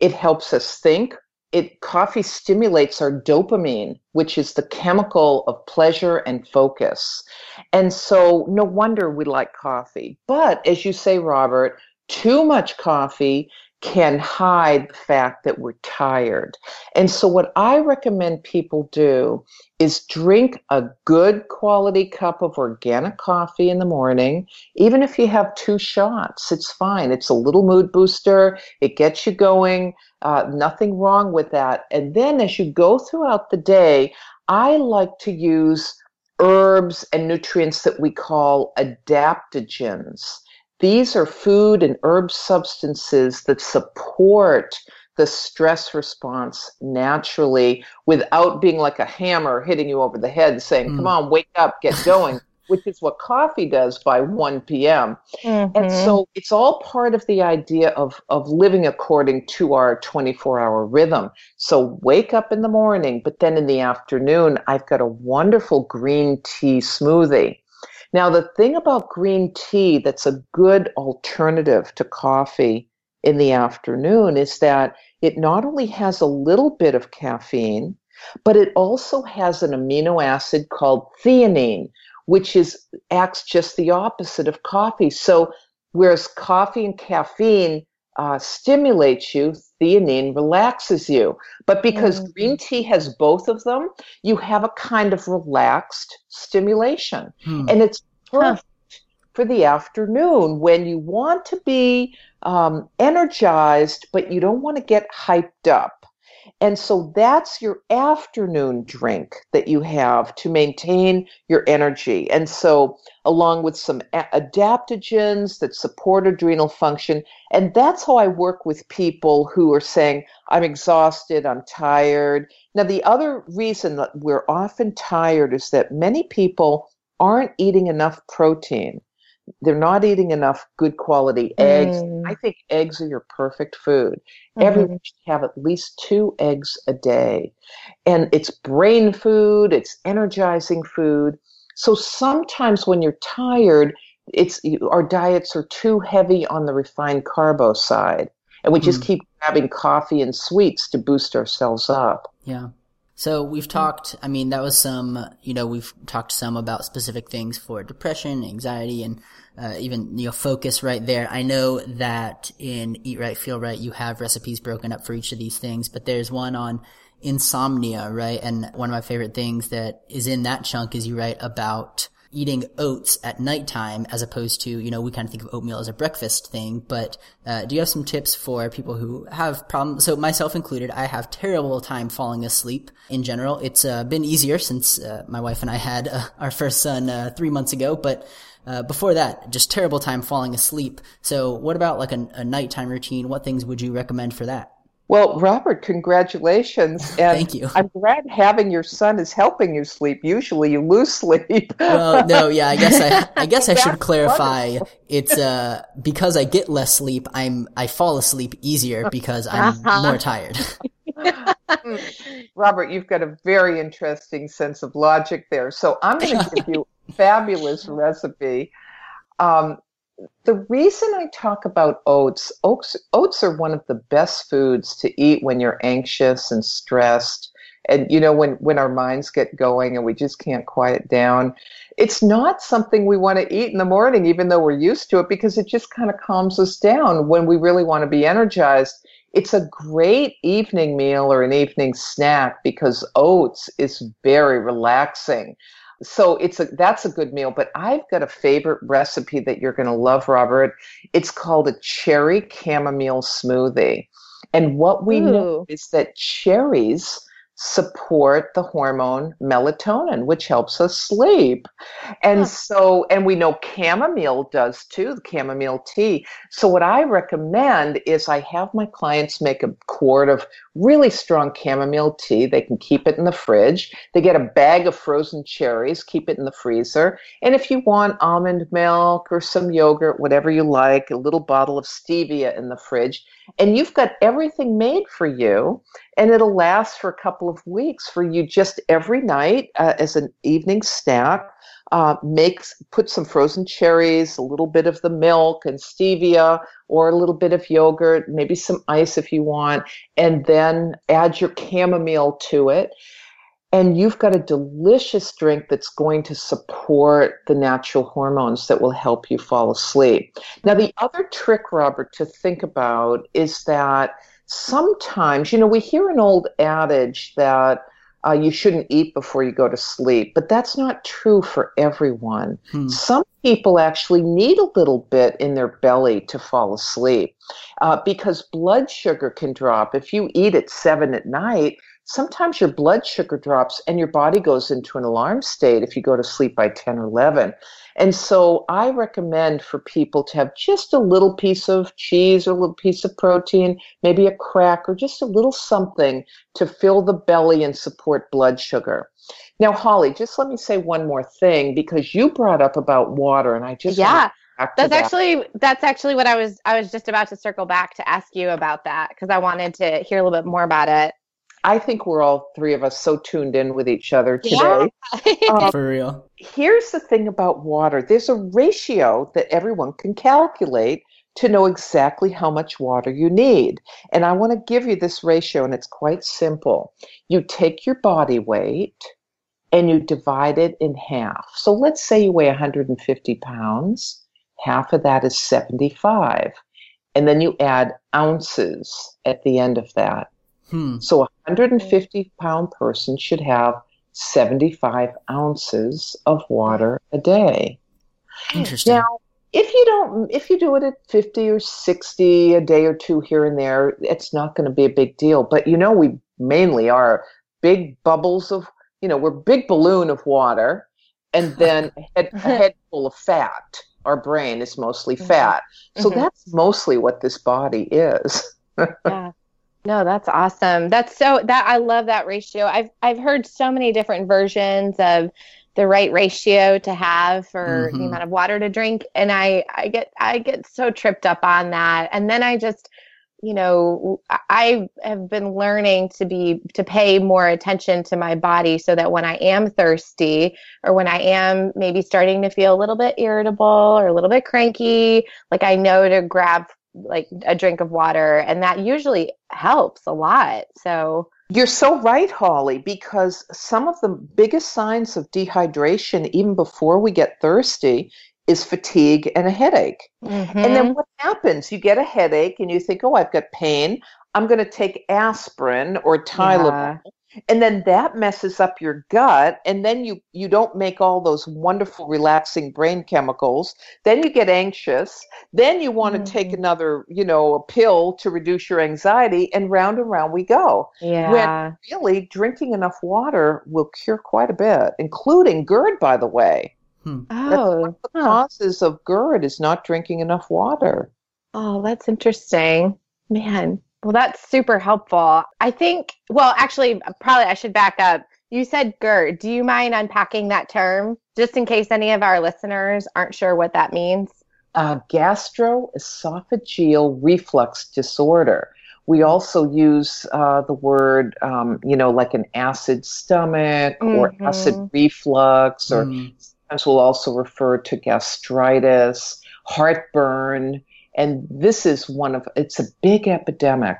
It helps us think. It coffee stimulates our dopamine, which is the chemical of pleasure and focus. And so no wonder we like coffee. But as you say, Robert, too much coffee can hide the fact that we're tired. And so, what I recommend people do is drink a good quality cup of organic coffee in the morning. Even if you have two shots, it's fine. It's a little mood booster, it gets you going. Uh, nothing wrong with that. And then, as you go throughout the day, I like to use herbs and nutrients that we call adaptogens. These are food and herb substances that support the stress response naturally without being like a hammer hitting you over the head saying, mm. come on, wake up, get going, which is what coffee does by 1 p.m. Mm-hmm. And so it's all part of the idea of, of living according to our 24 hour rhythm. So wake up in the morning, but then in the afternoon, I've got a wonderful green tea smoothie now, the thing about green tea that's a good alternative to coffee in the afternoon is that it not only has a little bit of caffeine, but it also has an amino acid called theanine, which is acts just the opposite of coffee. So whereas coffee and caffeine uh, stimulates you, theanine relaxes you. But because mm. green tea has both of them, you have a kind of relaxed stimulation. Hmm. And it's perfect huh. for the afternoon when you want to be um, energized, but you don't want to get hyped up. And so that's your afternoon drink that you have to maintain your energy. And so, along with some adaptogens that support adrenal function. And that's how I work with people who are saying, I'm exhausted, I'm tired. Now, the other reason that we're often tired is that many people aren't eating enough protein they're not eating enough good quality eggs. Mm. I think eggs are your perfect food. Mm-hmm. Everyone should have at least two eggs a day. And it's brain food, it's energizing food. So sometimes when you're tired, it's our diets are too heavy on the refined carbo side. And we mm. just keep grabbing coffee and sweets to boost ourselves up. Yeah. So we've talked, I mean, that was some, you know, we've talked some about specific things for depression, anxiety, and uh, even, you know, focus right there. I know that in Eat Right, Feel Right, you have recipes broken up for each of these things, but there's one on insomnia, right? And one of my favorite things that is in that chunk is you write about eating oats at nighttime as opposed to, you know, we kind of think of oatmeal as a breakfast thing, but uh, do you have some tips for people who have problems? So myself included, I have terrible time falling asleep in general. It's uh, been easier since uh, my wife and I had uh, our first son uh, three months ago, but uh, before that, just terrible time falling asleep. So what about like a, a nighttime routine? What things would you recommend for that? Well, Robert, congratulations. And Thank you. I'm glad having your son is helping you sleep. Usually you lose sleep. well, no, yeah, I guess I, I guess I should clarify. Wonderful. It's, uh, because I get less sleep, I'm, I fall asleep easier because I'm uh-huh. more tired. Robert, you've got a very interesting sense of logic there. So I'm going to give you a fabulous recipe. Um, the reason I talk about oats, oats, oats are one of the best foods to eat when you're anxious and stressed. And you know, when, when our minds get going and we just can't quiet down, it's not something we want to eat in the morning, even though we're used to it, because it just kind of calms us down when we really want to be energized. It's a great evening meal or an evening snack because oats is very relaxing so it's a that's a good meal but i've got a favorite recipe that you're going to love robert it's called a cherry chamomile smoothie and what we Ooh. know is that cherries support the hormone melatonin, which helps us sleep. And so, and we know chamomile does too, the chamomile tea. So, what I recommend is I have my clients make a quart of really strong chamomile tea. They can keep it in the fridge. They get a bag of frozen cherries, keep it in the freezer. And if you want almond milk or some yogurt, whatever you like, a little bottle of stevia in the fridge, and you've got everything made for you and it'll last for a couple of weeks for you just every night uh, as an evening snack uh, makes put some frozen cherries a little bit of the milk and stevia or a little bit of yogurt maybe some ice if you want and then add your chamomile to it and you've got a delicious drink that's going to support the natural hormones that will help you fall asleep. Now, the other trick, Robert, to think about is that sometimes, you know, we hear an old adage that uh, you shouldn't eat before you go to sleep, but that's not true for everyone. Hmm. Some people actually need a little bit in their belly to fall asleep uh, because blood sugar can drop. If you eat at seven at night, sometimes your blood sugar drops and your body goes into an alarm state if you go to sleep by 10 or 11. And so I recommend for people to have just a little piece of cheese or a little piece of protein, maybe a crack or just a little something to fill the belly and support blood sugar. Now, Holly, just let me say one more thing because you brought up about water and I just Yeah. That's that. actually that's actually what I was I was just about to circle back to ask you about that because I wanted to hear a little bit more about it. I think we're all three of us so tuned in with each other today. Yeah. um, For real. Here's the thing about water there's a ratio that everyone can calculate to know exactly how much water you need. And I want to give you this ratio, and it's quite simple. You take your body weight and you divide it in half. So let's say you weigh 150 pounds, half of that is 75. And then you add ounces at the end of that. Hmm. So a 150 pound person should have 75 ounces of water a day. Interesting. Now, if you don't, if you do it at 50 or 60 a day or two here and there, it's not going to be a big deal. But you know, we mainly are big bubbles of, you know, we're big balloon of water and then a head, a head full of fat. Our brain is mostly mm-hmm. fat. So mm-hmm. that's mostly what this body is. yeah. No, that's awesome. That's so that I love that ratio. I've I've heard so many different versions of the right ratio to have for mm-hmm. the amount of water to drink and I I get I get so tripped up on that. And then I just you know, I have been learning to be to pay more attention to my body so that when I am thirsty or when I am maybe starting to feel a little bit irritable or a little bit cranky, like I know to grab like a drink of water and that usually helps a lot so. You're so right holly because some of the biggest signs of dehydration even before we get thirsty is fatigue and a headache. Mm-hmm. and then what happens? You get a headache and you think oh i've got pain. I'm going to take aspirin or tylenol yeah and then that messes up your gut and then you you don't make all those wonderful relaxing brain chemicals. Then you get anxious. Then you want mm-hmm. to take another you know a pill to reduce your anxiety and round and round we go. Yeah. when really drinking enough water will cure quite a bit including gerd by the way. Hmm. oh the huh. causes of gerd is not drinking enough water. Oh that's interesting. Man well, that's super helpful. I think, well, actually, probably I should back up. You said GERD. Do you mind unpacking that term just in case any of our listeners aren't sure what that means? Uh, gastroesophageal reflux disorder. We also use uh, the word, um, you know, like an acid stomach mm-hmm. or acid reflux, or mm. sometimes we'll also refer to gastritis heartburn. And this is one of, it's a big epidemic.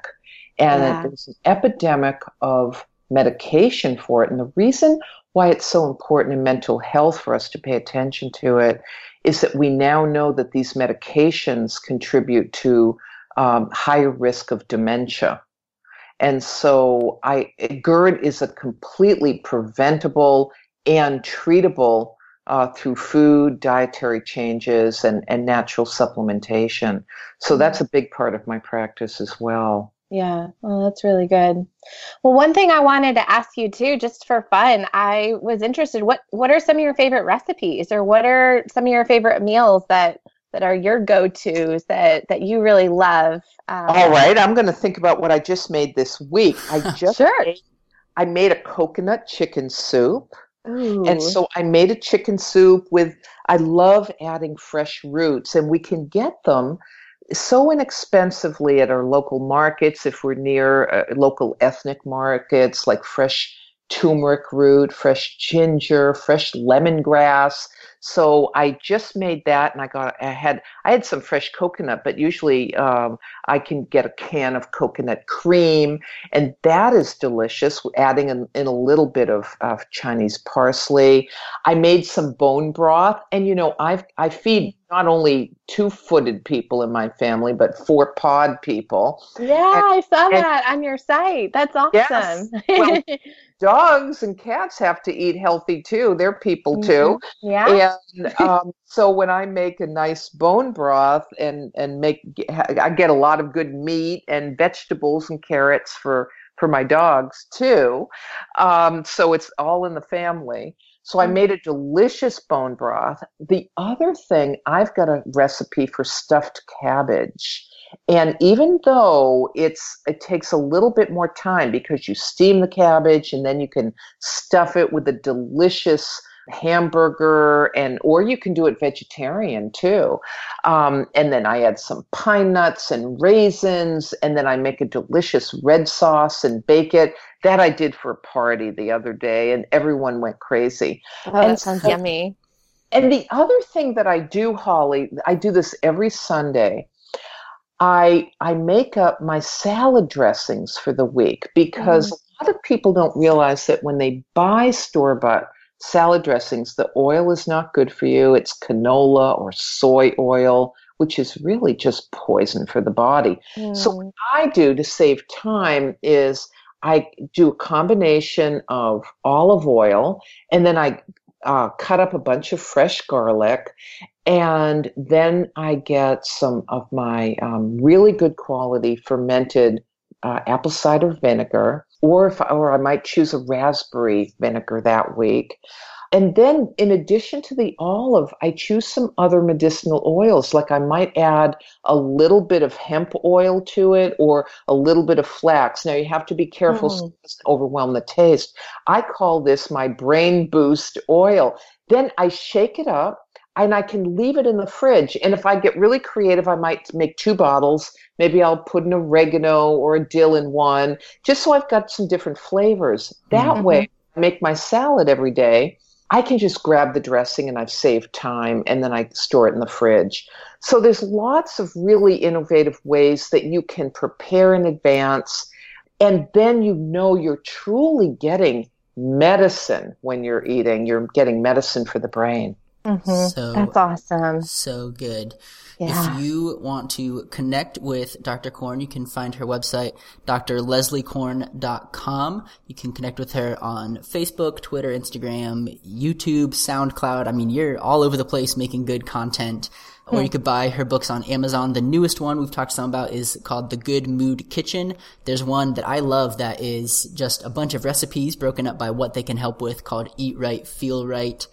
And Yeah. there's an epidemic of medication for it. And the reason why it's so important in mental health for us to pay attention to it is that we now know that these medications contribute to um, higher risk of dementia. And so I GERD is a completely preventable and treatable uh, through food, dietary changes, and, and natural supplementation. So that's a big part of my practice as well. Yeah, well, that's really good. Well, one thing I wanted to ask you too, just for fun, I was interested. What what are some of your favorite recipes, or what are some of your favorite meals that that are your go tos that that you really love? Um, All right, I'm going to think about what I just made this week. I just Sure. made, I made a coconut chicken soup. Ooh. And so I made a chicken soup with, I love adding fresh roots, and we can get them so inexpensively at our local markets if we're near uh, local ethnic markets like fresh turmeric root, fresh ginger, fresh lemongrass. So I just made that, and I got I had I had some fresh coconut, but usually um, I can get a can of coconut cream, and that is delicious. Adding in, in a little bit of, of Chinese parsley. I made some bone broth, and you know I I feed not only two-footed people in my family, but four pod people. yeah, I saw and- that on your site. That's Yes. awesome. Well, Dogs and cats have to eat healthy too. They're people too. yeah. And um, so when I make a nice bone broth and and make I get a lot of good meat and vegetables and carrots for for my dogs too. Um, so it's all in the family. So I made a delicious bone broth. The other thing, I've got a recipe for stuffed cabbage. And even though it's it takes a little bit more time because you steam the cabbage and then you can stuff it with a delicious hamburger and or you can do it vegetarian too um, and then i add some pine nuts and raisins and then i make a delicious red sauce and bake it that i did for a party the other day and everyone went crazy Oh, and that sounds so- yummy. and the other thing that I do, Holly, I do this every Sunday. I I make up my salad dressings for the week because a lot of people don't realize that when they buy store bought salad dressings, the oil is not good for you. It's canola or soy oil, which is really just poison for the body. So Mm. what I do to save time is I do a combination of olive oil and then I uh, cut up a bunch of fresh garlic and then I get some of my um, really good quality fermented uh, apple cider vinegar or if or I might choose a raspberry vinegar that week. And then, in addition to the olive, I choose some other medicinal oils. Like I might add a little bit of hemp oil to it or a little bit of flax. Now, you have to be careful so Mm. it doesn't overwhelm the taste. I call this my brain boost oil. Then I shake it up and I can leave it in the fridge. And if I get really creative, I might make two bottles. Maybe I'll put an oregano or a dill in one, just so I've got some different flavors. That Mhm. way, I make my salad every day. I can just grab the dressing and I've saved time and then I store it in the fridge. So there's lots of really innovative ways that you can prepare in advance and then you know you're truly getting medicine when you're eating. You're getting medicine for the brain. Mhm. So That's awesome. so good. Yeah. If you want to connect with Dr. Korn, you can find her website, drlesliekorn.com. You can connect with her on Facebook, Twitter, Instagram, YouTube, SoundCloud. I mean, you're all over the place making good content. Or you could buy her books on Amazon. The newest one we've talked some about is called The Good Mood Kitchen. There's one that I love that is just a bunch of recipes broken up by what they can help with called Eat Right, Feel Right.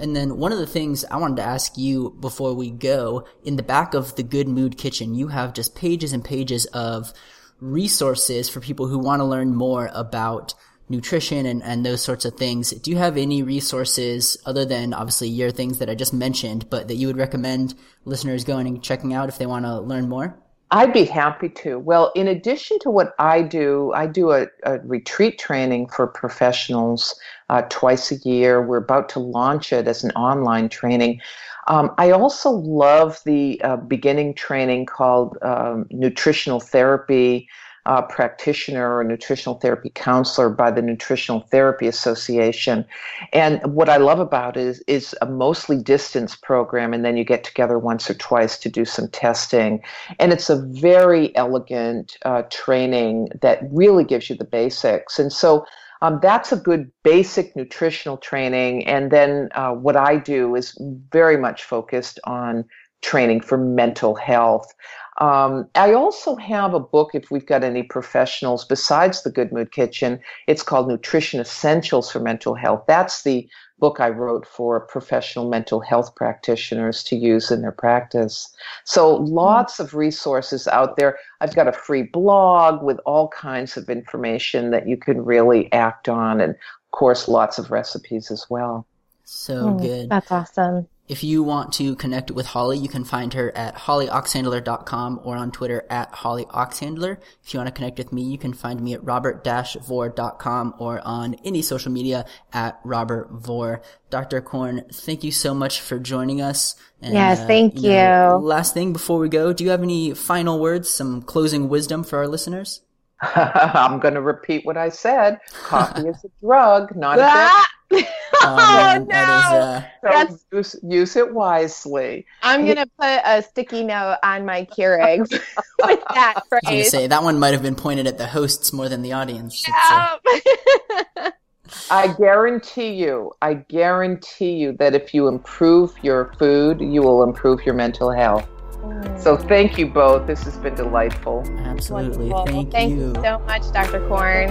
And then one of the things I wanted to ask you before we go, in the back of the Good Mood Kitchen, you have just pages and pages of resources for people who want to learn more about nutrition and, and those sorts of things. Do you have any resources other than obviously your things that I just mentioned, but that you would recommend listeners going and checking out if they want to learn more? I'd be happy to. Well, in addition to what I do, I do a, a retreat training for professionals uh, twice a year. We're about to launch it as an online training. Um, I also love the uh, beginning training called um, nutritional therapy uh, practitioner or nutritional therapy counselor by the Nutritional Therapy Association. And what I love about it is, is a mostly distance program, and then you get together once or twice to do some testing. And it's a very elegant uh, training that really gives you the basics. And so um, that's a good basic nutritional training. And then uh, what I do is very much focused on training for mental health. Um, I also have a book, if we've got any professionals besides the Good Mood Kitchen, it's called Nutrition Essentials for Mental Health. That's the book I wrote for professional mental health practitioners to use in their practice. So lots of resources out there. I've got a free blog with all kinds of information that you can really act on, and of course, lots of recipes as well. So mm, good. That's awesome. If you want to connect with Holly, you can find her at hollyoxhandler.com or on Twitter at hollyoxhandler. If you want to connect with me, you can find me at robert-vore.com or on any social media at Robert Vore. Dr. Korn, thank you so much for joining us. And, yes, thank uh, you. Know, last thing before we go, do you have any final words, some closing wisdom for our listeners? I'm going to repeat what I said. Coffee is a drug, not a oh, no. Uh, so use, use, it wisely. I'm going to put a sticky note on my Keurigs with that phrase. I say that one might have been pointed at the hosts more than the audience. Uh, I guarantee you, I guarantee you that if you improve your food, you will improve your mental health. So thank you both. This has been delightful. Absolutely. Thank, thank you. you so much, Dr. Korn.